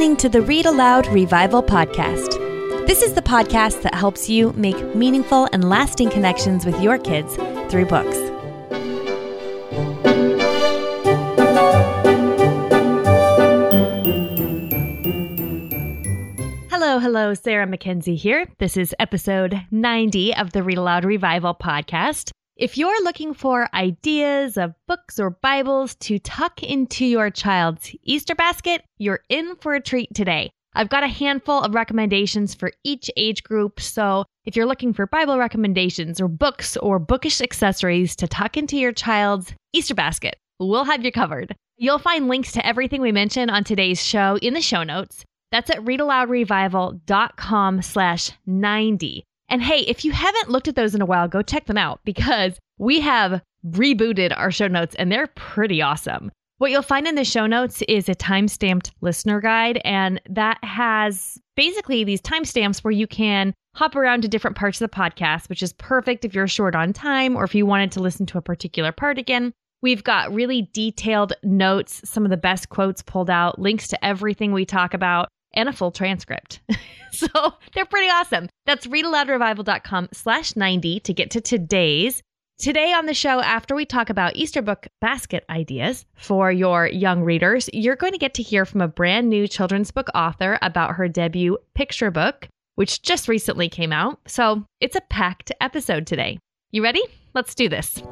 listening to the Read Aloud Revival Podcast. This is the podcast that helps you make meaningful and lasting connections with your kids through books. Hello, hello, Sarah Mackenzie here. This is episode 90 of the Read Aloud Revival Podcast. If you're looking for ideas of books or Bibles to tuck into your child's Easter basket, you're in for a treat today. I've got a handful of recommendations for each age group. So if you're looking for Bible recommendations or books or bookish accessories to tuck into your child's Easter basket, we'll have you covered. You'll find links to everything we mentioned on today's show in the show notes. That's at readaloudrevival.com slash 90. And hey, if you haven't looked at those in a while, go check them out because we have rebooted our show notes and they're pretty awesome. What you'll find in the show notes is a time-stamped listener guide, and that has basically these timestamps where you can hop around to different parts of the podcast, which is perfect if you're short on time or if you wanted to listen to a particular part again. We've got really detailed notes, some of the best quotes pulled out, links to everything we talk about, and a full transcript. so they're pretty awesome. That's readaloudrevival.com slash 90 to get to today's. Today on the show, after we talk about Easter book basket ideas for your young readers, you're going to get to hear from a brand new children's book author about her debut picture book, which just recently came out. So it's a packed episode today. You ready? Let's do this.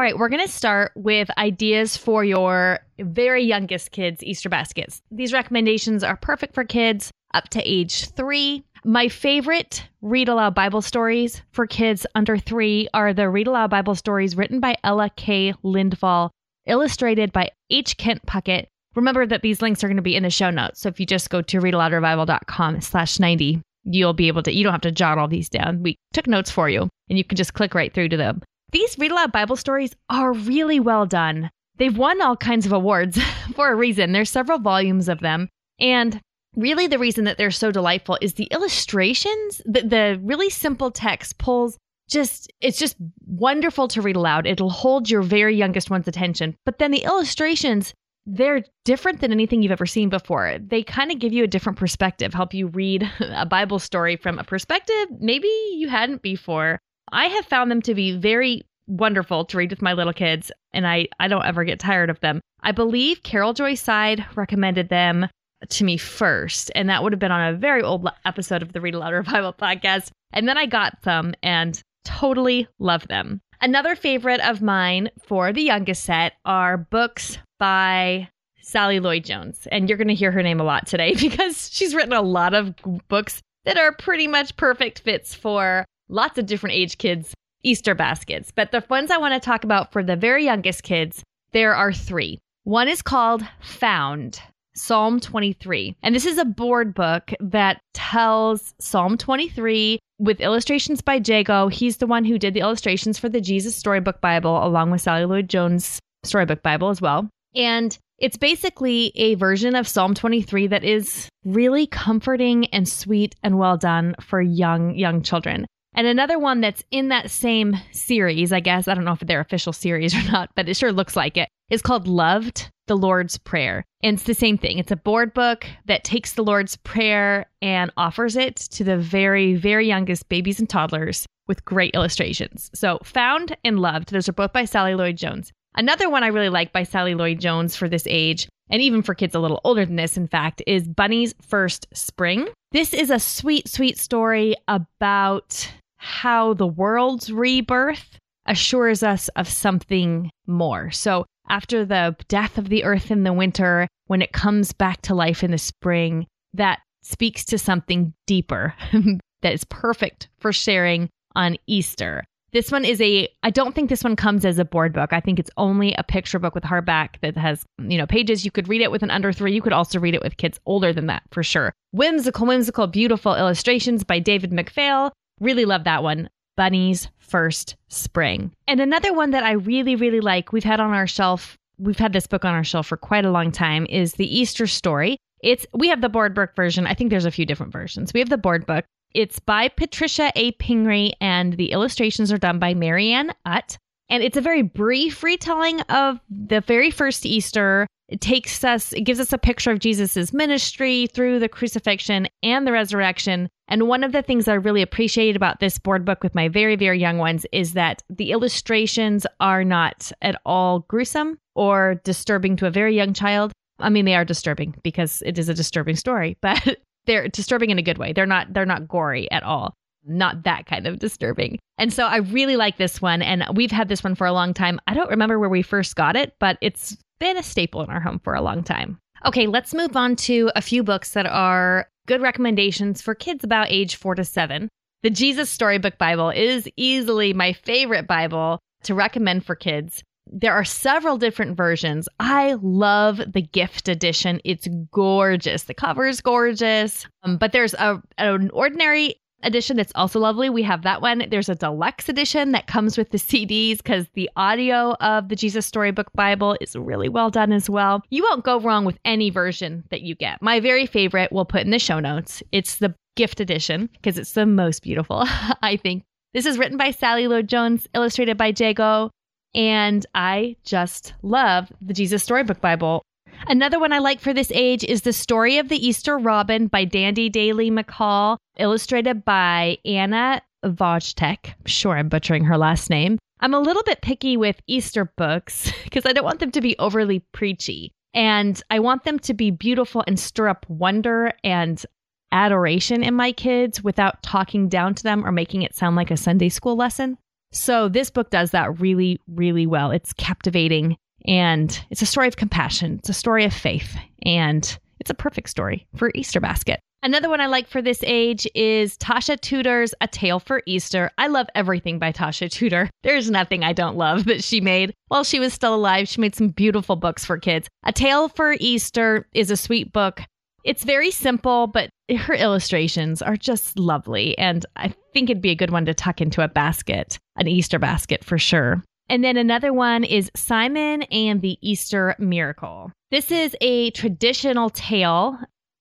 All right, we're going to start with ideas for your very youngest kids' Easter baskets. These recommendations are perfect for kids up to age three. My favorite read aloud Bible stories for kids under three are the read aloud Bible stories written by Ella K. Lindvall, illustrated by H. Kent Puckett. Remember that these links are going to be in the show notes. So if you just go to readaloudrevival.com slash 90, you'll be able to, you don't have to jot all these down. We took notes for you and you can just click right through to them. These read aloud Bible stories are really well done. They've won all kinds of awards for a reason. There's several volumes of them. And really, the reason that they're so delightful is the illustrations, the, the really simple text pulls just, it's just wonderful to read aloud. It'll hold your very youngest one's attention. But then the illustrations, they're different than anything you've ever seen before. They kind of give you a different perspective, help you read a Bible story from a perspective maybe you hadn't before. I have found them to be very wonderful to read with my little kids, and I, I don't ever get tired of them. I believe Carol Joy Seid recommended them to me first, and that would have been on a very old episode of the Read Aloud Revival podcast. And then I got them and totally love them. Another favorite of mine for the youngest set are books by Sally Lloyd Jones. And you're going to hear her name a lot today because she's written a lot of books that are pretty much perfect fits for lots of different age kids Easter baskets. But the ones I want to talk about for the very youngest kids, there are three. One is called Found. Psalm 23. And this is a board book that tells Psalm 23 with illustrations by Jago. He's the one who did the illustrations for the Jesus Storybook Bible, along with Sally Lloyd Jones' Storybook Bible as well. And it's basically a version of Psalm 23 that is really comforting and sweet and well done for young, young children. And another one that's in that same series, I guess, I don't know if they're official series or not, but it sure looks like it, is called Loved, the Lord's Prayer. And it's the same thing. It's a board book that takes the Lord's Prayer and offers it to the very, very youngest babies and toddlers with great illustrations. So, Found and Loved, those are both by Sally Lloyd Jones. Another one I really like by Sally Lloyd Jones for this age, and even for kids a little older than this, in fact, is Bunny's First Spring. This is a sweet, sweet story about how the world's rebirth assures us of something more. So, after the death of the earth in the winter, when it comes back to life in the spring, that speaks to something deeper that is perfect for sharing on Easter. This one is a, I don't think this one comes as a board book. I think it's only a picture book with hardback that has, you know, pages. You could read it with an under three. You could also read it with kids older than that for sure. Whimsical, whimsical, beautiful illustrations by David McPhail. Really love that one. Bunny's First Spring. And another one that I really, really like, we've had on our shelf, we've had this book on our shelf for quite a long time, is The Easter Story. It's we have the board book version. I think there's a few different versions. We have the board book. It's by Patricia A. Pingree, and the illustrations are done by Marianne Utt. And it's a very brief retelling of the very first Easter. It takes us, it gives us a picture of Jesus's ministry through the crucifixion and the resurrection. And one of the things I really appreciate about this board book with my very, very young ones is that the illustrations are not at all gruesome or disturbing to a very young child. I mean, they are disturbing because it is a disturbing story, but they're disturbing in a good way. They're not they're not gory at all not that kind of disturbing. And so I really like this one. And we've had this one for a long time. I don't remember where we first got it, but it's been a staple in our home for a long time. Okay, let's move on to a few books that are good recommendations for kids about age four to seven. The Jesus Storybook Bible is easily my favorite Bible to recommend for kids. There are several different versions. I love the gift edition. It's gorgeous. The cover is gorgeous. Um, but there's a, an ordinary edition that's also lovely. We have that one. There's a deluxe edition that comes with the CDs because the audio of the Jesus Storybook Bible is really well done as well. You won't go wrong with any version that you get. My very favorite we'll put in the show notes. It's the gift edition because it's the most beautiful, I think. This is written by Sally Lloyd Jones, illustrated by Jago. And I just love the Jesus Storybook Bible. Another one I like for this age is The Story of the Easter Robin by Dandi Daley Mackall, illustrated by Anna Vojtech. I'm sure I'm butchering her last name. I'm a little bit picky with Easter books because I don't want them to be overly preachy. And I want them to be beautiful and stir up wonder and adoration in my kids without talking down to them or making it sound like a Sunday school lesson. So this book does that really, really well. It's captivating and it's a story of compassion, it's a story of faith, and it's a perfect story for Easter basket. Another one I like for this age is Tasha Tudor's A Tale for Easter. I love everything by Tasha Tudor. There's nothing I don't love that she made while she was still alive. She made some beautiful books for kids. A Tale for Easter is a sweet book. It's very simple, but her illustrations are just lovely. And I think it'd be a good one to tuck into a basket, an Easter basket for sure. And then another one is Simon and the Easter Miracle. This is a traditional tale.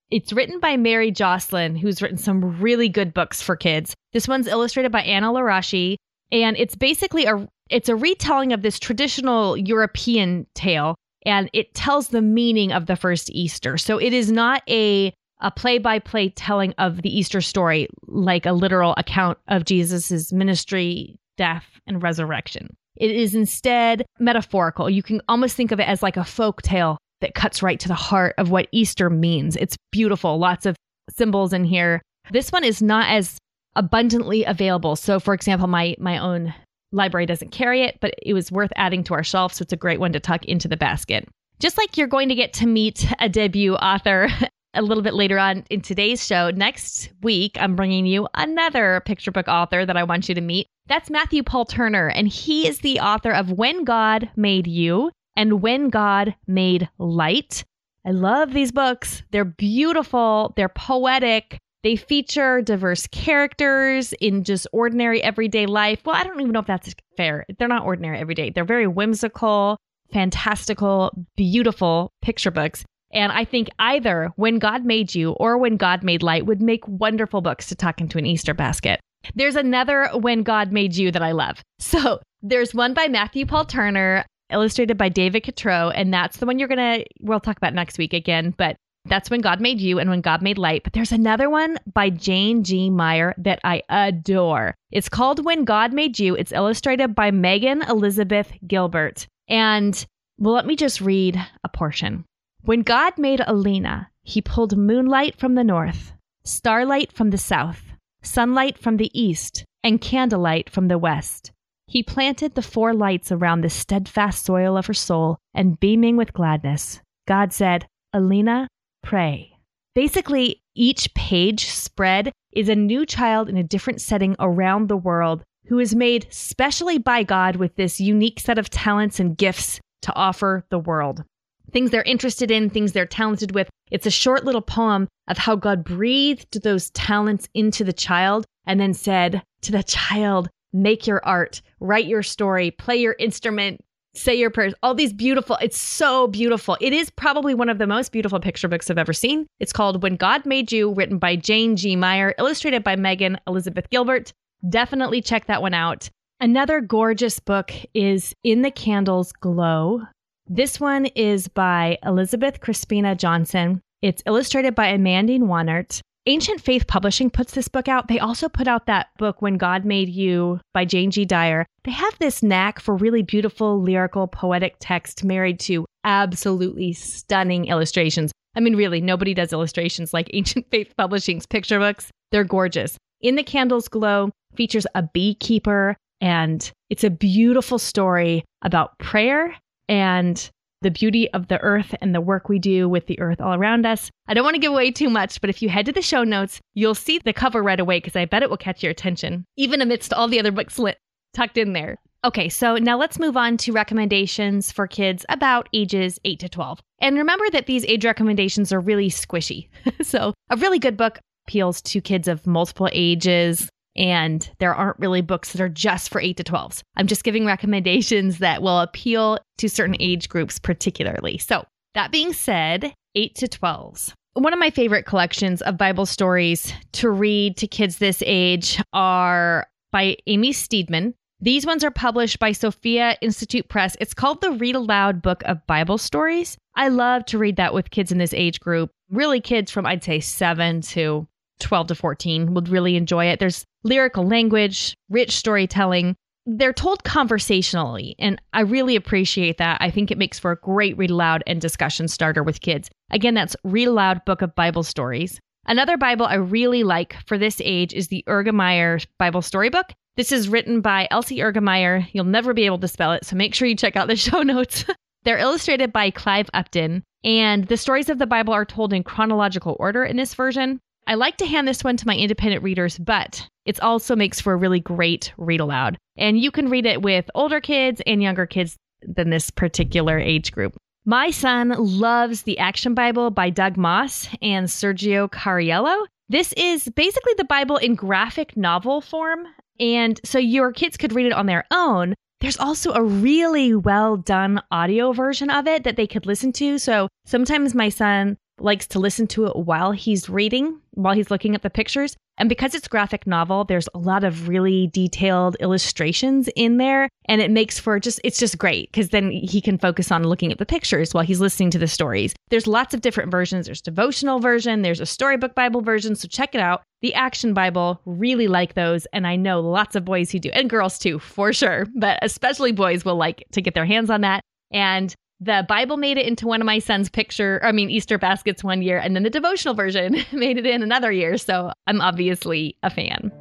It's written by Mary Joslin, who's written some really good books for kids. This one's illustrated by Anna Luraschi, and it's basically a it's a retelling of this traditional European tale, and it tells the meaning of the first Easter. So it is not a a play-by-play telling of the Easter story like a literal account of Jesus's ministry, death, and resurrection. It is instead metaphorical. You can almost think of it as like a folk tale that cuts right to the heart of what Easter means. It's beautiful, lots of symbols in here. This one is not as abundantly available. So for example, my my own library doesn't carry it, but it was worth adding to our shelf, so it's a great one to tuck into the basket. Just like you're going to get to meet a debut author a little bit later on in today's show, next week I'm bringing you another picture book author that I want you to meet. That's Matthew Paul Turner, and he is the author of When God Made You and When God Made Light. I love these books. They're beautiful, they're poetic. They feature diverse characters in just ordinary everyday life. Well, I don't even know if that's fair. They're not ordinary everyday. They're very whimsical, fantastical, beautiful picture books. And I think either When God Made You or When God Made Light would make wonderful books to tuck into an Easter basket. There's another When God Made You that I love. So there's one by Matthew Paul Turner, illustrated by David Catrow, and that's the one you're gonna we'll talk about next week again. But that's when God made you and when God made light. But there's another one by Jane G. Meyer that I adore. It's called When God Made You. It's illustrated by Megan Elizabeth Gilbert. And well, let me just read a portion. When God made Alina, he pulled moonlight from the north, starlight from the south, sunlight from the east, and candlelight from the west. He planted the four lights around the steadfast soil of her soul, and beaming with gladness, God said, Alina, pray. Basically, each page spread is a new child in a different setting around the world who is made specially by God with this unique set of talents and gifts to offer the world things they're interested in, things they're talented with. It's a short little poem of how God breathed those talents into the child and then said to the child, make your art, write your story, play your instrument, Say Your Prayers, all these beautiful, it's so beautiful. It is probably one of the most beautiful picture books I've ever seen. It's called When God Made You, written by Jane G. Meyer, illustrated by Megan Elizabeth Gilbert. Definitely check that one out. Another gorgeous book is In the Candle's Glow. This one is by Elizabeth Crispina Johnson. It's illustrated by Amandine Wannert. Ancient Faith Publishing puts this book out. They also put out that book, When God Made You by Jane G. Dyer. They have this knack for really beautiful, lyrical, poetic text married to absolutely stunning illustrations. I mean, really, nobody does illustrations like Ancient Faith Publishing's picture books. They're gorgeous. In the Candle's Glow features a beekeeper, and it's a beautiful story about prayer and the beauty of the earth and the work we do with the earth all around us. I don't want to give away too much, but if you head to the show notes, you'll see the cover right away because I bet it will catch your attention, even amidst all the other books lit, tucked in there. Okay, so now let's move on to recommendations for kids about ages 8 to 12. And remember that these age recommendations are really squishy. so, a really good book appeals to kids of multiple ages, and there aren't really books that are just for 8 to 12s. I'm just giving recommendations that will appeal to certain age groups particularly. So, that being said, 8 to 12s. One of my favorite collections of Bible stories to read to kids this age are by Amy Steedman. These ones are published by Sophia Institute Press. It's called the Read Aloud Book of Bible Stories. I love to read that with kids in this age group. Really, kids from I'd say 7 to 12 to 14 would really enjoy it. There's lyrical language, rich storytelling. They're told conversationally, and I really appreciate that. I think it makes for a great read aloud and discussion starter with kids. Again, that's Read Aloud Book of Bible Stories. Another Bible I really like for this age is the Egermeier Bible Storybook. This is written by Elsie Egermeier. You'll never be able to spell it, so make sure you check out the show notes. They're illustrated by Clive Upton, and the stories of the Bible are told in chronological order in this version. I like to hand this one to my independent readers, but it also makes for a really great read aloud. And you can read it with older kids and younger kids than this particular age group. My son loves the Action Bible by Doug Mauss and Sergio Cariello. This is basically the Bible in graphic novel form. And so your kids could read it on their own. There's also a really well done audio version of it that they could listen to. So sometimes my son likes to listen to it while he's reading, while he's looking at the pictures. And because it's graphic novel, there's a lot of really detailed illustrations in there. And it makes for just, it's just great because then he can focus on looking at the pictures while he's listening to the stories. There's lots of different versions. There's devotional version, there's a storybook Bible version. So check it out. The Action Bible, really like those. And I know lots of boys who do, and girls too, for sure. But especially boys will like to get their hands on that. And the Bible made it into one of my son's picture, I mean, Easter baskets one year, and then the devotional version made it in another year. So I'm obviously a fan.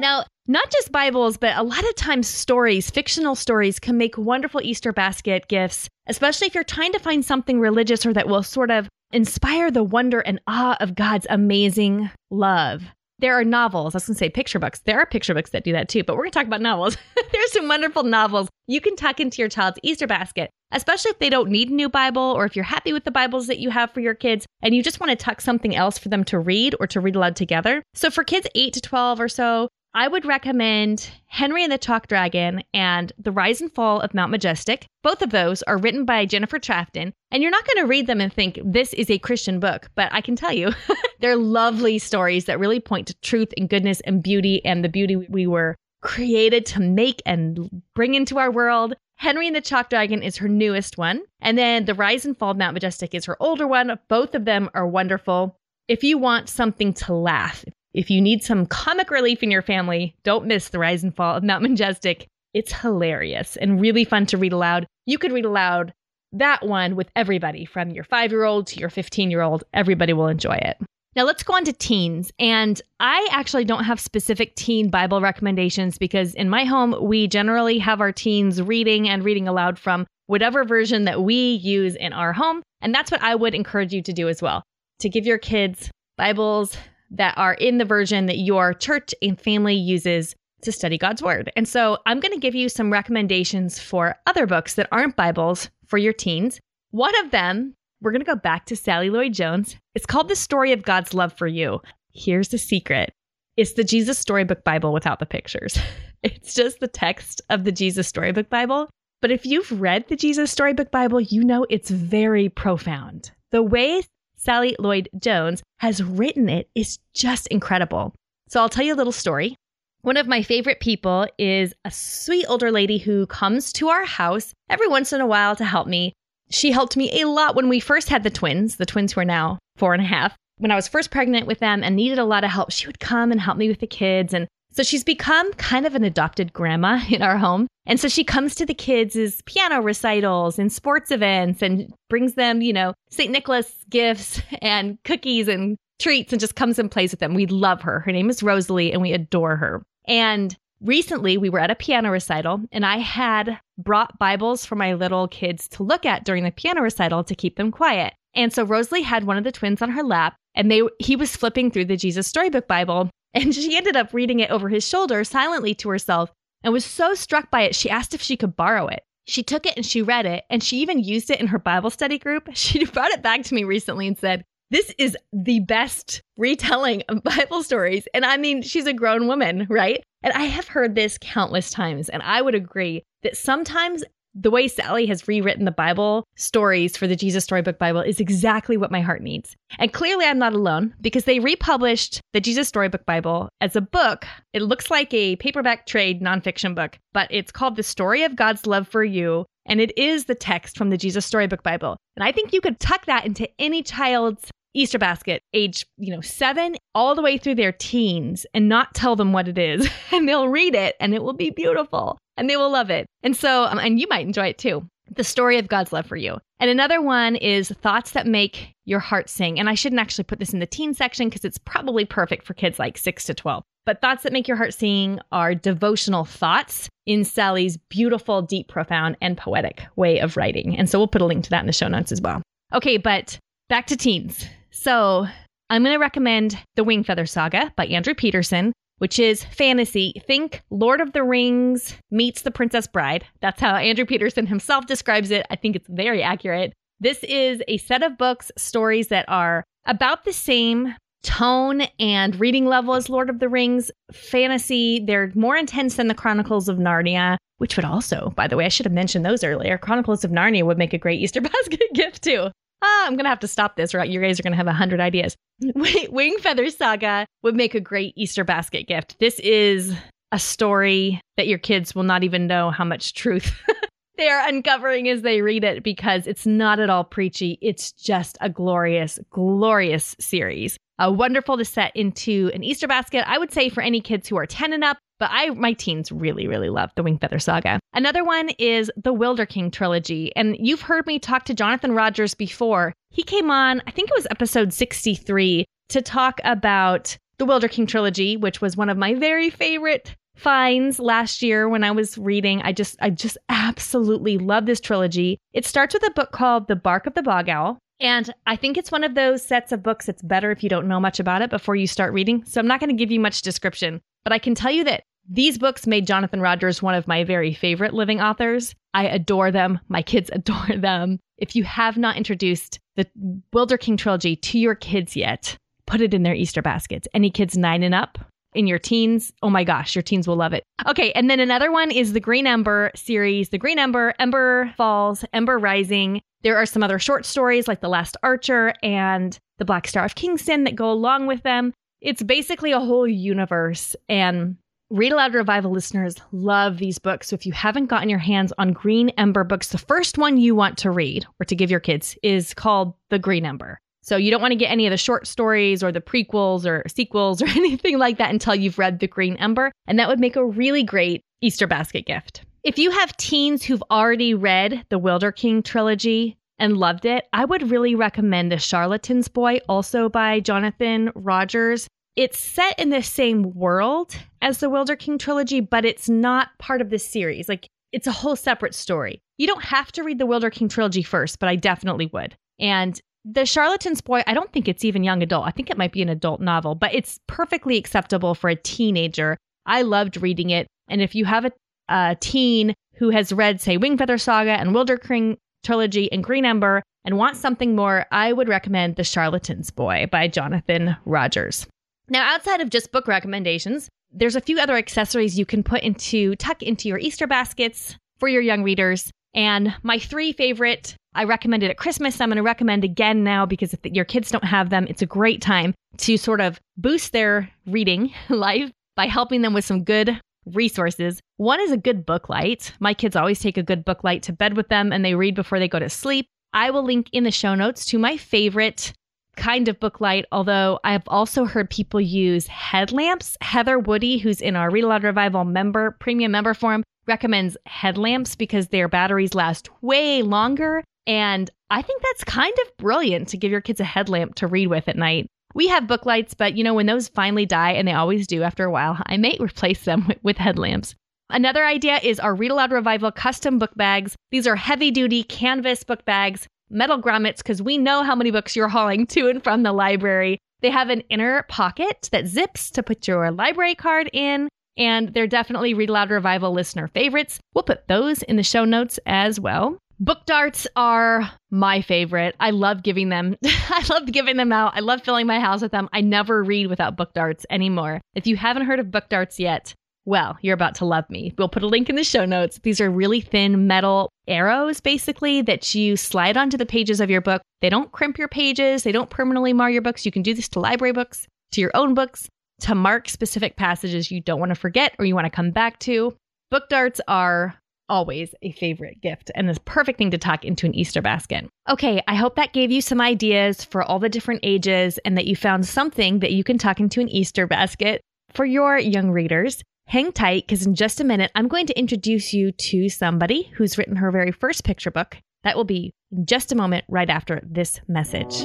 Now, not just Bibles, but a lot of times stories, fictional stories, can make wonderful Easter basket gifts, especially if you're trying to find something religious or that will sort of inspire the wonder and awe of God's amazing love. There are novels, I was going to say picture books. There are picture books that do that too, but we're going to talk about novels. There's some wonderful novels you can tuck into your child's Easter basket, especially if they don't need a new Bible or if you're happy with the Bibles that you have for your kids and you just want to tuck something else for them to read or to read aloud together. So for kids 8 to 12 or so, I would recommend Henry and the Chalk Dragon and The Rise and Fall of Mount Majestic. Both of those are written by Jennifer Trafton, and you're not going to read them and think this is a Christian book, but I can tell you, they're lovely stories that really point to truth and goodness and beauty and the beauty we were created to make and bring into our world. Henry and the Chalk Dragon is her newest one, and then The Rise and Fall of Mount Majestic is her older one. Both of them are wonderful. If you want something to laugh, if you need some comic relief in your family, don't miss The Rise and Fall of Mount Majestic. It's hilarious and really fun to read aloud. You could read aloud that one with everybody from your five year old to your 15 year old. Everybody will enjoy it. Now let's go on to teens. And I actually don't have specific teen Bible recommendations because in my home, we generally have our teens reading and reading aloud from whatever version that we use in our home. And that's what I would encourage you to do as well to give your kids Bibles that are in the version that your church and family uses to study God's Word. And so I'm going to give you some recommendations for other books that aren't Bibles for your teens. One of them we're going to go back to Sally Lloyd Jones. It's called The Story of God's Love for You. Here's the secret it's the Jesus Storybook Bible without the pictures. It's just the text of the Jesus Storybook Bible. But if you've read the Jesus Storybook Bible, you know it's very profound. The way Sally Lloyd Jones has written it is just incredible. So I'll tell you a little story. One of my favorite people is a sweet older lady who comes to our house every once in a while to help me. She helped me a lot when we first had the twins, the twins who are now four and a half. When I was first pregnant with them and needed a lot of help, she would come and help me with the kids. And so she's become kind of an adopted grandma in our home. And so she comes to the kids' piano recitals and sports events and brings them, you know, St. Nicholas gifts and cookies and treats and just comes and plays with them. We love her. Her name is Rosalie and we adore her. And recently we were at a piano recital and I had brought Bibles for my little kids to look at during the piano recital to keep them quiet. And so Rosalie had one of the twins on her lap and they he was flipping through the Jesus Storybook Bible and she ended up reading it over his shoulder silently to herself and was so struck by it she asked if she could borrow it. She took it and she read it and she even used it in her Bible study group. She brought it back to me recently and said, this is the best retelling of Bible stories. And I mean, she's a grown woman, right? And I have heard this countless times. And I would agree that sometimes the way Sally has rewritten the Bible stories for the Jesus Storybook Bible is exactly what my heart needs. And clearly, I'm not alone because they republished the Jesus Storybook Bible as a book. It looks like a paperback trade nonfiction book, but it's called The Story of God's Love for You. And it is the text from the Jesus Storybook Bible. And I think you could tuck that into any child's Easter basket, age, you know, seven, all the way through their teens, and not tell them what it is. and they'll read it and it will be beautiful and they will love it. And so, um, and you might enjoy it too. The story of God's love for you. And another one is thoughts that make your heart sing. And I shouldn't actually put this in the teen section because it's probably perfect for kids like six to 12. But thoughts that make your heart sing are devotional thoughts in Sally's beautiful, deep, profound, and poetic way of writing. And so we'll put a link to that in the show notes as well. Okay, but back to teens. So I'm going to recommend The Wingfeather Saga by Andrew Peterson, which is fantasy. Think Lord of the Rings meets The Princess Bride. That's how Andrew Peterson himself describes it. I think it's very accurate. This is a set of books, stories that are about the same tone and reading level as Lord of the Rings. Fantasy, they're more intense than the Chronicles of Narnia, which would also, by the way, I should have mentioned those earlier. Chronicles of Narnia would make a great Easter basket gift too ah, I'm going to have to stop this or you guys are going to have a hundred ideas. Wing Feather Saga would make a great Easter basket gift. This is a story that your kids will not even know how much truth they are uncovering as they read it because it's not at all preachy. It's just a glorious, glorious series. Uh, wonderful to set into an Easter basket. I would say for any kids who are 10 and up, but I my teens really really love the Wingfeather Saga. Another one is the Wilder King trilogy, and you've heard me talk to Jonathan Rogers before. He came on, I think it was episode 63, to talk about the Wilder King trilogy, which was one of my very favorite finds last year when I was reading. I just I just absolutely love this trilogy. It starts with a book called The Bark of the Bog Owl. And I think it's one of those sets of books that's better if you don't know much about it before you start reading. So I'm not going to give you much description, but I can tell you that these books made Jonathan Rogers one of my very favorite living authors. I adore them. My kids adore them. If you have not introduced the Wilder King trilogy to your kids yet, put it in their Easter baskets. Any kids nine and up in your teens, oh my gosh, your teens will love it. Okay, and then another one is the Green Ember series, The Green Ember, Ember Falls, Ember Rising. There are some other short stories like The Last Archer and The Black Star of Kingston that go along with them. It's basically a whole universe and Read Aloud Revival listeners love these books. So if you haven't gotten your hands on Green Ember books, the first one you want to read or to give your kids is called The Green Ember. So you don't want to get any of the short stories or the prequels or sequels or anything like that until you've read The Green Ember. And that would make a really great Easter basket gift. If you have teens who've already read the Wilder King trilogy and loved it, I would really recommend The Charlatan's Boy, also by Jonathan Rogers. It's set in the same world as the Wilder King trilogy, but it's not part of this series. Like it's a whole separate story. You don't have to read the Wilder King trilogy first, but I definitely would. And the Charlatan's Boy, I don't think it's even young adult. I think it might be an adult novel, but it's perfectly acceptable for a teenager. I loved reading it. And if you have a, a teen who has read, say, Wingfeather Saga and Wilder King, trilogy and Green Ember and want something more, I would recommend The Charlatan's Boy by Jonathan Rogers. Now, outside of just book recommendations, there's a few other accessories you can put into tuck into your Easter baskets for your young readers. And my three favorite, I recommended at Christmas. I'm going to recommend again now because if your kids don't have them, it's a great time to sort of boost their reading life by helping them with some good resources. One is a good book light. My kids always take a good book light to bed with them and they read before they go to sleep. I will link in the show notes to my favorite kind of book light, although I've also heard people use headlamps. Heather Woody, who's in our Read Aloud Revival member, premium member forum, recommends headlamps because their batteries last way longer. And I think that's kind of brilliant to give your kids a headlamp to read with at night. We have book lights, but you know, when those finally die, and they always do after a while, I may replace them with headlamps. Another idea is our Read Aloud Revival custom book bags. These are heavy duty canvas book bags metal grommets because we know how many books you're hauling to and from the library. They have an inner pocket that zips to put your library card in, and they're definitely Read Aloud Revival listener favorites. We'll put those in the show notes as well. Book darts are my favorite. I love giving them. I love giving them out. I love filling my house with them. I never read without book darts anymore. If you haven't heard of book darts yet, well, you're about to love me. We'll put a link in the show notes. These are really thin metal arrows, basically, that you slide onto the pages of your book. They don't crimp your pages, they don't permanently mar your books. You can do this to library books, to your own books, to mark specific passages you don't want to forget or you want to come back to. Book darts are always a favorite gift and the perfect thing to tuck into an Easter basket. Okay, I hope that gave you some ideas for all the different ages and that you found something that you can tuck into an Easter basket for your young readers. Hang tight because in just a minute, I'm going to introduce you to somebody who's written her very first picture book. That will be just a moment, right after this message.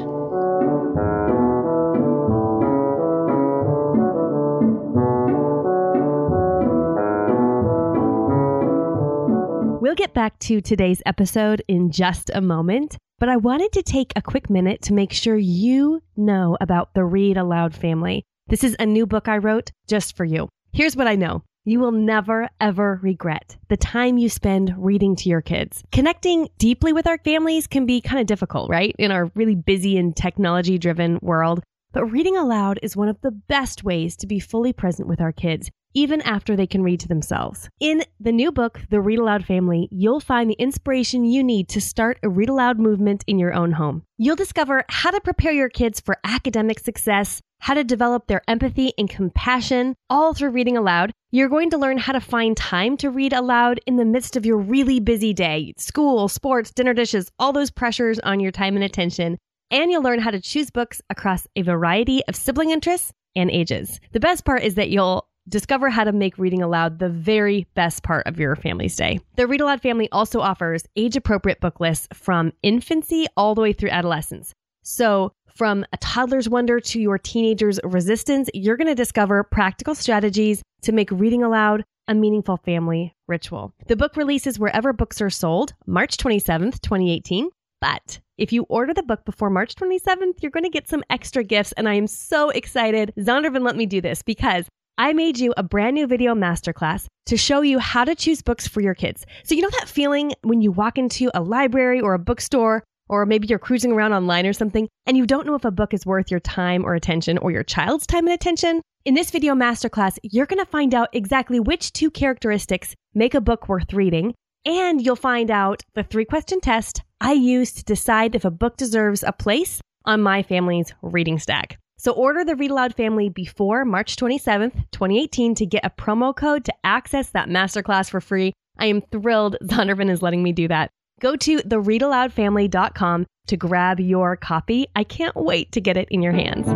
We'll get back to today's episode in just a moment, but I wanted to take a quick minute to make sure you know about the Read Aloud family. This is a new book I wrote just for you. Here's what I know. You will never, ever regret the time you spend reading to your kids. Connecting deeply with our families can be kind of difficult, right? In our really busy and technology driven world. But reading aloud is one of the best ways to be fully present with our kids, even after they can read to themselves. In the new book, The Read Aloud Family, you'll find the inspiration you need to start a read aloud movement in your own home. You'll discover how to prepare your kids for academic success, how to develop their empathy and compassion, all through reading aloud. You're going to learn how to find time to read aloud in the midst of your really busy day school, sports, dinner dishes, all those pressures on your time and attention. And you'll learn how to choose books across a variety of sibling interests and ages. The best part is that you'll discover how to make reading aloud the very best part of your family's day. The Read Aloud family also offers age appropriate book lists from infancy all the way through adolescence. So from a toddler's wonder to your teenager's resistance, you're going to discover practical strategies to make reading aloud a meaningful family ritual. The book releases wherever books are sold March 27th, 2018. But if you order the book before March 27th, you're going to get some extra gifts. And I am so excited. Zondervan let me do this because I made you a brand new video masterclass to show you how to choose books for your kids. So, you know that feeling when you walk into a library or a bookstore or maybe you're cruising around online or something and you don't know if a book is worth your time or attention or your child's time and attention. In this video masterclass, you're going to find out exactly which two characteristics make a book worth reading, and you'll find out the three question test I use to decide if a book deserves a place on my family's reading stack. So order the Read Aloud family before March 27th, 2018 to get a promo code to access that masterclass for free. I am thrilled Zondervan is letting me do that. Go to thereadaloudfamily.com to grab your copy. I can't wait to get it in your hands.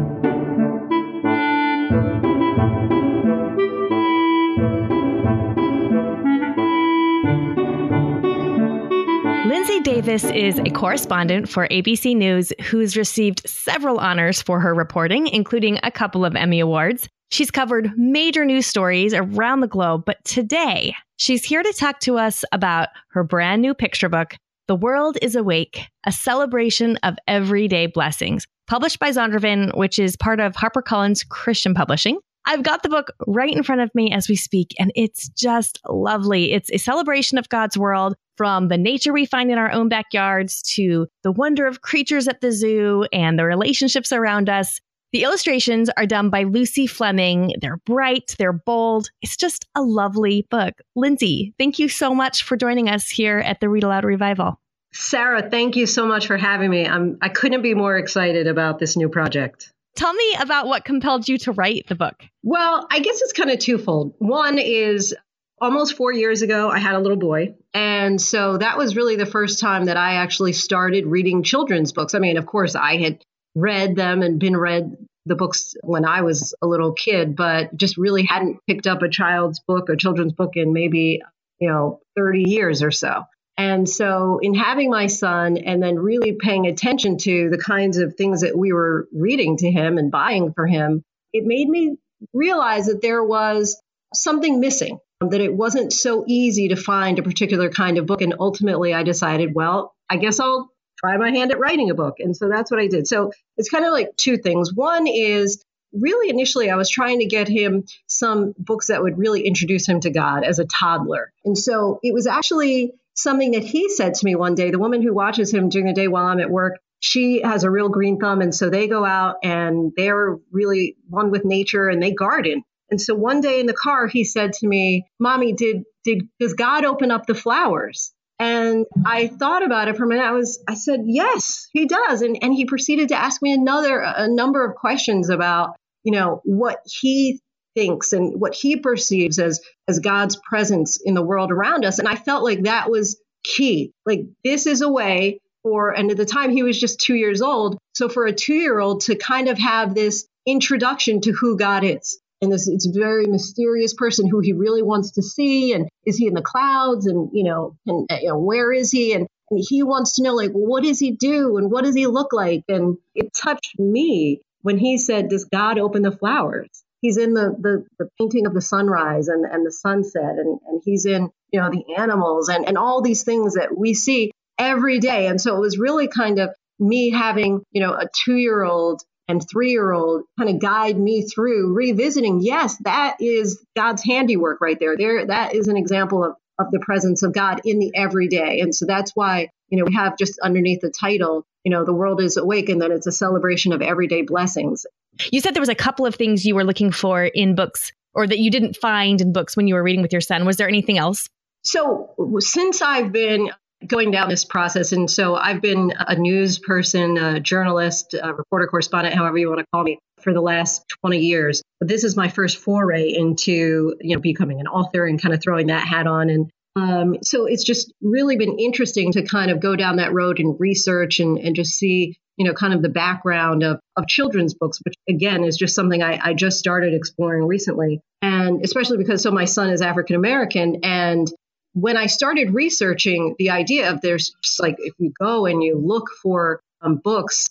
Linsey Davis is a correspondent for ABC News who's received several honors for her reporting, including a couple of Emmy Awards. She's covered major news stories around the globe, but today she's here to talk to us about her brand new picture book, The World is Awake, a celebration of everyday blessings, published by Zondervan, which is part of HarperCollins Christian Publishing. I've got the book right in front of me as we speak, and it's just lovely. It's a celebration of God's world from the nature we find in our own backyards to the wonder of creatures at the zoo and the relationships around us. The illustrations are done by Lucy Fleming. They're bright, they're bold. It's just a lovely book. Linsey, thank you so much for joining us here at the Read Aloud Revival. Sarah, thank you so much for having me. I'm I couldn't be more excited about this new project. Tell me about what compelled you to write the book. Well, I guess it's kind of twofold. One is almost 4 years ago I had a little boy, and so that was really the first time that I actually started reading children's books. I mean, of course, I had read them and been read the books when I was a little kid, but just really hadn't picked up a child's book, or children's book in maybe, you know, 30 years or so. And so, in having my son and then really paying attention to the kinds of things that we were reading to him and buying for him, it made me realize that there was something missing, that it wasn't so easy to find a particular kind of book. And ultimately, I decided, well, I guess I'll try my hand at writing a book. And so that's what I did. So it's kind of like two things. One is really initially I was trying to get him some books that would really introduce him to God as a toddler. And so it was actually something that he said to me one day. The woman who watches him during the day while I'm at work, she has a real green thumb. And so they go out and they're really one with nature and they garden. And so one day in the car, he said to me, Mommy, did, did, does God open up the flowers? And I thought about it for a minute. I was, I said, yes, he does. And, and he proceeded to ask me another, a number of questions about, you know, what he thinks and what he perceives as, as God's presence in the world around us. And I felt like that was key. Like this is a way for, and at the time he was just two years old. So for a two year old to kind of have this introduction to who God is and this it's a very mysterious person who he really wants to see and is he in the clouds and you know and uh, you know where is he? And, and he wants to know like what does he do and what does he look like? And it touched me when he said does god open the flowers? He's in the the, the painting of the sunrise and, and the sunset and, and he's in you know the animals and, and all these things that we see every day. And so it was really kind of me having you know a two year old and three year old kind of guide me through revisiting. Yes, that is God's handiwork right there. There, that is an example of, of the presence of God in the everyday. And so that's why, you know, we have just underneath the title, you know, the world is awake and that it's a celebration of everyday blessings. You said there was a couple of things you were looking for in books or that you didn't find in books when you were reading with your son. Was there anything else? So, since I've been going down this process. And so I've been a news person, a journalist, a reporter, correspondent, however you want to call me, for the last 20 years. But this is my first foray into, you know, becoming an author and kind of throwing that hat on. And um, so it's just really been interesting to kind of go down that road and research and, and just see, you know, kind of the background of, of children's books, which again is just something I, I just started exploring recently. And especially because so my son is African American and when I started researching the idea of there's just like if you go and you look for um, books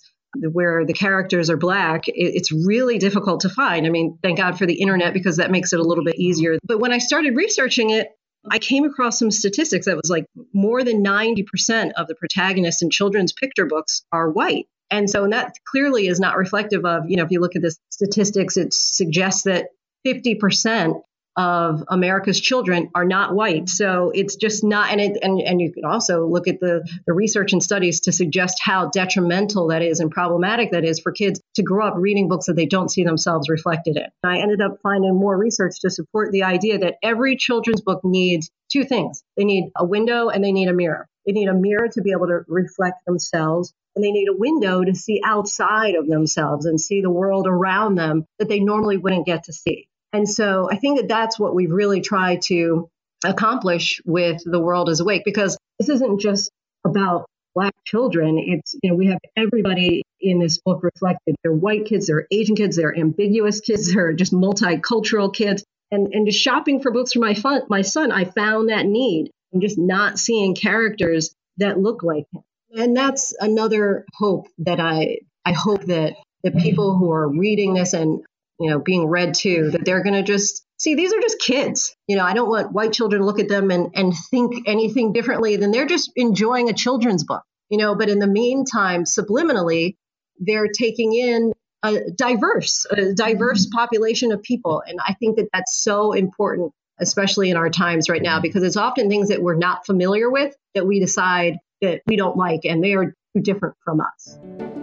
where the characters are black, it, it's really difficult to find. I mean, thank God for the internet because that makes it a little bit easier. But when I started researching it, I came across some statistics that was like more than 90% of the protagonists in children's picture books are white. And so and that clearly is not reflective of, you know, if you look at the statistics, it suggests that 50% of America's children are not white. So it's just not, and it, and, and you can also look at the, the research and studies to suggest how detrimental that is and problematic that is for kids to grow up reading books that they don't see themselves reflected in. I ended up finding more research to support the idea that every children's book needs two things. They need a window and they need a mirror. They need a mirror to be able to reflect themselves and they need a window to see outside of themselves and see the world around them that they normally wouldn't get to see. And so I think that that's what we've really tried to accomplish with The World is Awake because this isn't just about black children. It's, you know, we have everybody in this book reflected. They're white kids, they're Asian kids, they're ambiguous kids, they're just multicultural kids. And, and just shopping for books for my, fun, my son, I found that need and just not seeing characters that look like him. And that's another hope that I, I hope that the people who are reading this and you know, being read to, that they're going to just see these are just kids. You know, I don't want white children to look at them and, and think anything differently than they're just enjoying a children's book, you know, but in the meantime, subliminally, they're taking in a diverse, a diverse mm-hmm. population of people. And I think that that's so important, especially in our times right now, because it's often things that we're not familiar with that we decide that we don't like and they are too different from us.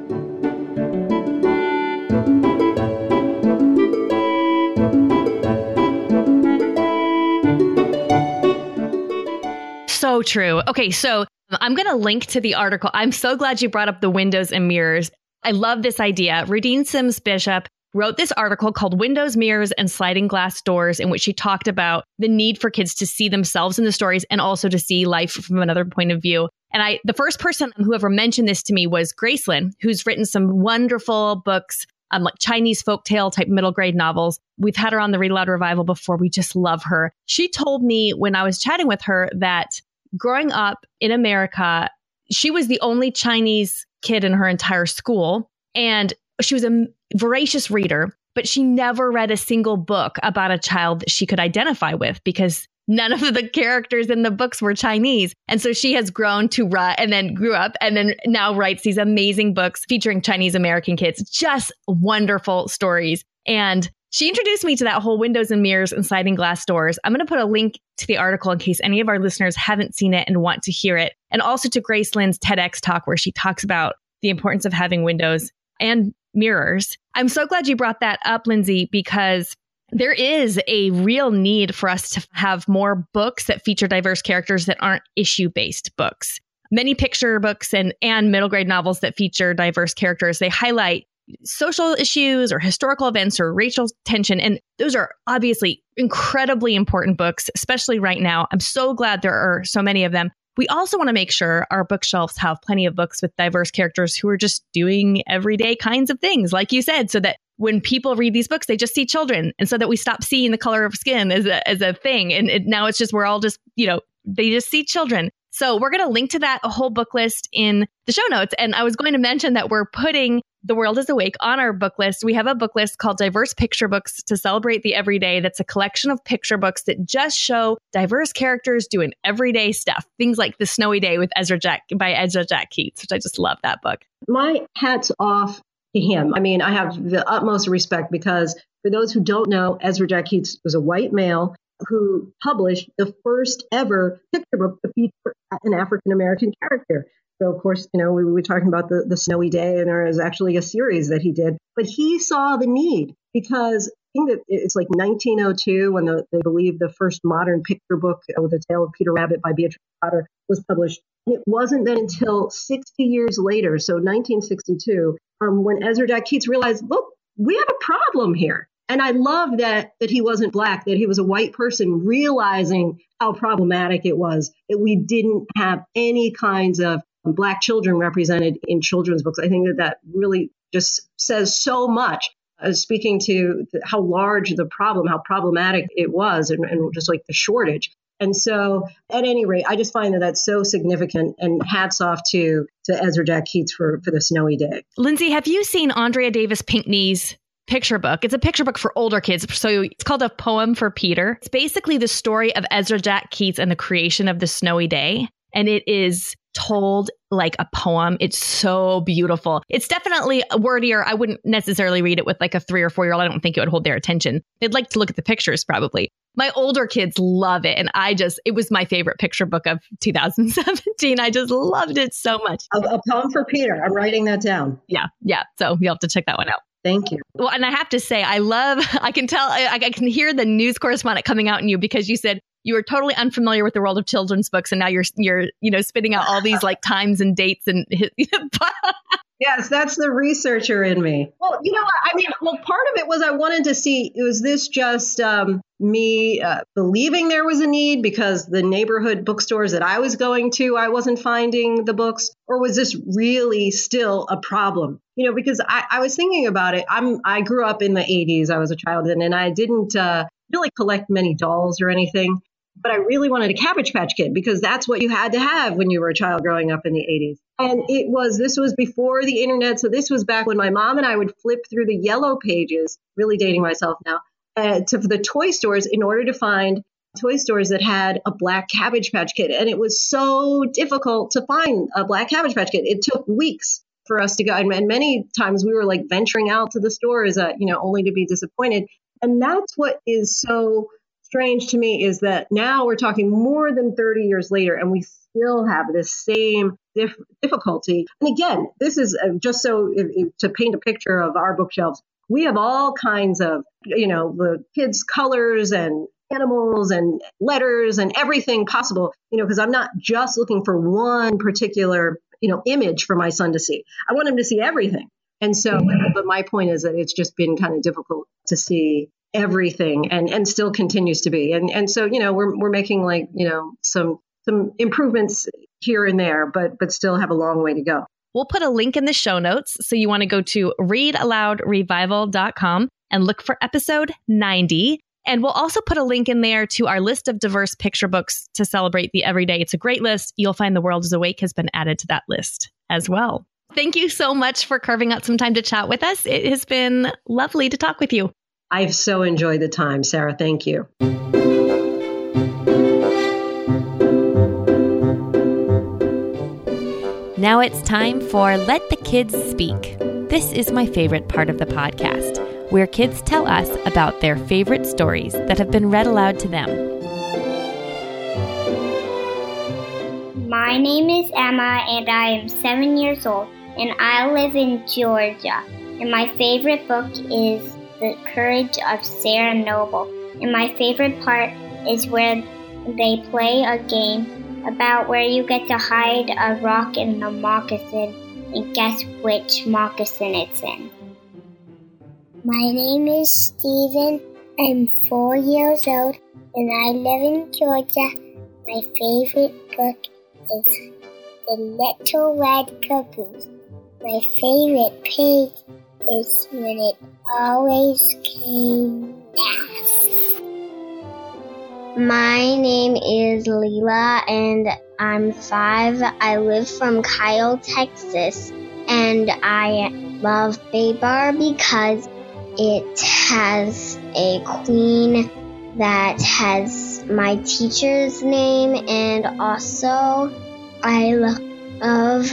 True. Okay, so I'm going to link to the article. I'm so glad you brought up the windows and mirrors. I love this idea. Rudine Sims Bishop wrote this article called Windows, Mirrors, and Sliding Glass Doors, in which she talked about the need for kids to see themselves in the stories and also to see life from another point of view. And I, the first person who ever mentioned this to me was Grace Lin, who's written some wonderful books, um, like Chinese folktale type middle grade novels. We've had her on the Read Aloud Revival before. We just love her. She told me when I was chatting with her that growing up in America, she was the only Chinese kid in her entire school. And she was a voracious reader, but she never read a single book about a child that she could identify with because none of the characters in the books were Chinese. And so she has grown to write and then grew up and then now writes these amazing books featuring Chinese American kids. Just wonderful stories. And she introduced me to that whole windows and mirrors and sliding glass doors. I'm going to put a link to the article in case any of our listeners haven't seen it and want to hear it. And also to Grace Lin's TEDx talk where she talks about the importance of having windows and mirrors. I'm so glad you brought that up, Linsey, because there is a real need for us to have more books that feature diverse characters that aren't issue based books. Many picture books and, and middle grade novels that feature diverse characters, they highlight social issues or historical events or racial tension. And those are obviously incredibly important books, especially right now. I'm so glad there are so many of them. We also want to make sure our bookshelves have plenty of books with diverse characters who are just doing everyday kinds of things, like you said, so that when people read these books, they just see children, and so that we stop seeing the color of skin as a, as a thing. And it, now it's just, we're all just, you know, they just see children. So we're going to link to that a whole book list in the show notes. And I was going to mention that we're putting The World is Awake on our book list. We have a book list called Diverse Picture Books to Celebrate the Everyday. That's a collection of picture books that just show diverse characters doing everyday stuff. Things like The Snowy Day with Ezra Jack by Ezra Jack Keats, which I just love that book. My hat's off to him. I mean, I have the utmost respect because for those who don't know, Ezra Jack Keats was a white male who published the first ever picture book to feature an African American character. So, of course, you know, we were talking about the, the snowy day, and there is actually a series that he did. But he saw the need because I think that it's like 1902 when the, they believe the first modern picture book with the tale of Peter Rabbit by Beatrix Potter was published. And it wasn't then until 60 years later, so 1962, um, when Ezra Jack Keats realized, look, we have a problem here. And I love that that he wasn't black, that he was a white person realizing how problematic it was that we didn't have any kinds of black children represented in children's books. I think that that really just says so much. Uh, speaking to the, how large the problem, how problematic it was, and, and just like the shortage. And so, at any rate, I just find that that's so significant. And hats off to to Ezra Jack Keats for for the snowy day. Linsey, have you seen Andrea Davis Pinkney's picture book. It's a picture book for older kids. So it's called A Poem for Peter. It's basically the story of Ezra Jack Keats and the creation of the snowy day. And it is told like a poem. It's so beautiful. It's definitely wordier. I wouldn't necessarily read it with like a three or four year old. I don't think it would hold their attention. They'd like to look at the pictures probably. My older kids love it. And I just, it was my favorite picture book of 2017. I just loved it so much. A, a poem for Peter. I'm writing that down. Yeah. Yeah. So you'll have to check that one out. Thank you. Well, and I have to say, I love, I can tell, I, I can hear the news correspondent coming out in you because you said you were totally unfamiliar with the world of children's books and now you're you're you know spitting out all these like times and dates and yes that's the researcher in me. Well you know i mean well part of it was i wanted to see was this just um, me uh, believing there was a need because the neighborhood bookstores that i was going to i wasn't finding the books or was this really still a problem? You know because i, I was thinking about it. I'm i grew up in the 80s i was a child and, and i didn't uh, really collect many dolls or anything but I really wanted a Cabbage Patch Kid because that's what you had to have when you were a child growing up in the 80s. And it was, this was before the internet. So this was back when my mom and I would flip through the yellow pages, really dating myself now, uh, to the toy stores in order to find toy stores that had a black Cabbage Patch Kid. And it was so difficult to find a black Cabbage Patch Kid. It took weeks for us to go. And, many times we were like venturing out to the stores, uh, you know, only to be disappointed. And that's what is so strange to me is that now we're talking more than 30 years later and we still have this same dif- difficulty. And again, this is uh, just so if, if, to paint a picture of our bookshelves. We have all kinds of, you know, the kids' colors and animals and letters and everything possible, you know, because I'm not just looking for one particular, you know, image for my son to see. I want him to see everything. And so, but my point is that it's just been kind of difficult to see everything and and still continues to be. And and so, you know, we're we're making like, you know, some some improvements here and there, but but still have a long way to go. We'll put a link in the show notes. So you want to go to readaloudrevival.com and look for episode 90. And we'll also put a link in there to our list of diverse picture books to celebrate the everyday. It's a great list. You'll find The World is Awake has been added to that list as well. Thank you so much for carving out some time to chat with us. It has been lovely to talk with you. I've so enjoyed the time, Sarah. Thank you. Now it's time for Let the Kids Speak. This is my favorite part of the podcast, where kids tell us about their favorite stories that have been read aloud to them. My name is Emma, and I am seven years old, and I live in Georgia. And my favorite book is The Courage of Sarah Noble. And my favorite part is where they play a game about where you get to hide a rock in a moccasin and guess which moccasin it's in. My name is Steven. I'm four years old and I live in Georgia. My favorite book is The Little Red Caboose. My favorite page is when it always came last. My name is Leela and I'm five. I live from Kyle, Texas, and I love Babar because it has a queen that has my teacher's name, and also I love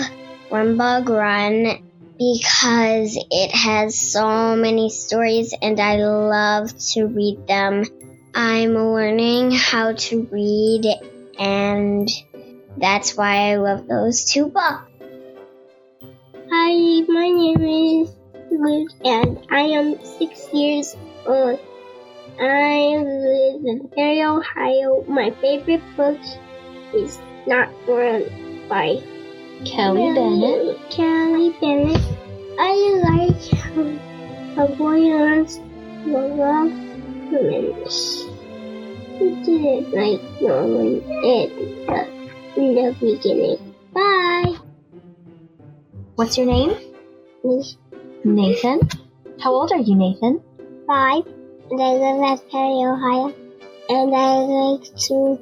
Wormbug Run because it has so many stories and I love to read them. I'm learning how to read, and that's why I love those two books. Hi, my name is Luke, and I am six years old. I live in Perry, Ohio. My favorite book is Not Norman by Kelly Bennett. Kelly Bennett. I like um, a boy to love humans didn't like Norman in the, in the beginning. Bye. What's your name? Nathan. How old are you, Nathan? Five. And I live at Perry, Ohio. And I like to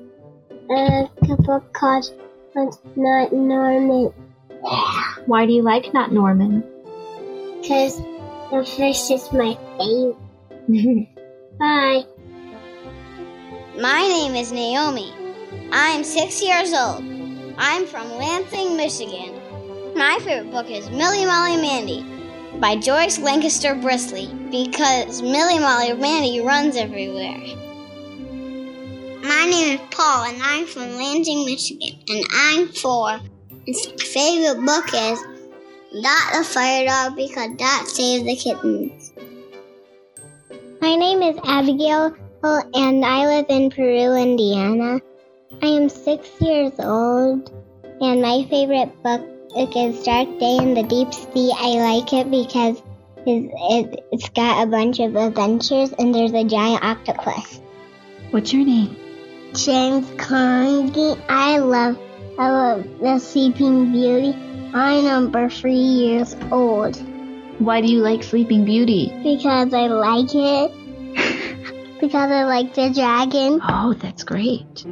uh, a book called Not Norman. Why do you like Not Norman? Because the fish is my favorite. Bye. My name is Naomi. I'm six years old. I'm from Lansing, Michigan. My favorite book is Milly Molly Mandy by Joyce Lankester Brisley because Milly Molly Mandy runs everywhere. My name is Paul and I'm from Lansing, Michigan, and I'm four. My favorite book is Dot the Fire Dog because Dot saved the kittens. My name is Abigail and I live in Peru, Indiana. I am six years old, and my favorite book is Dark Day in the Deep Sea. I like it because it's got a bunch of adventures, and there's a giant octopus. What's your name? James Carnegie. I love, I love The Sleeping Beauty. I'm number three years old. Why do you like Sleeping Beauty? Because I like it because I like the dragon. Oh, that's great.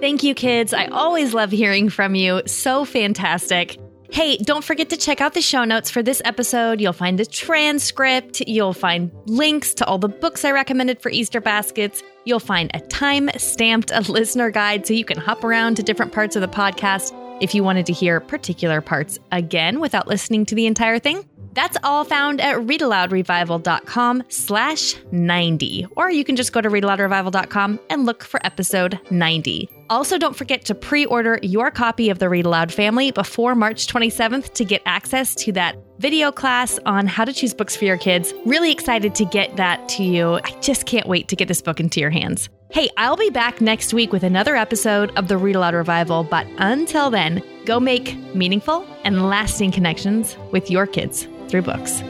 Thank you, kids. I always love hearing from you. So fantastic. Hey, don't forget to check out the show notes for this episode. You'll find the transcript. You'll find links to all the books I recommended for Easter baskets. You'll find a time stamped listener guide so you can hop around to different parts of the podcast if you wanted to hear particular parts again without listening to the entire thing. That's all found at readaloudrevival.com slash 90. Or you can just go to readaloudrevival.com and look for episode 90. Also, don't forget to pre order your copy of the Read Aloud family before March 27th to get access to that video class on how to choose books for your kids. Really excited to get that to you. I just can't wait to get this book into your hands. Hey, I'll be back next week with another episode of the Read Aloud Revival, but until then, go make meaningful and lasting connections with your kids through books.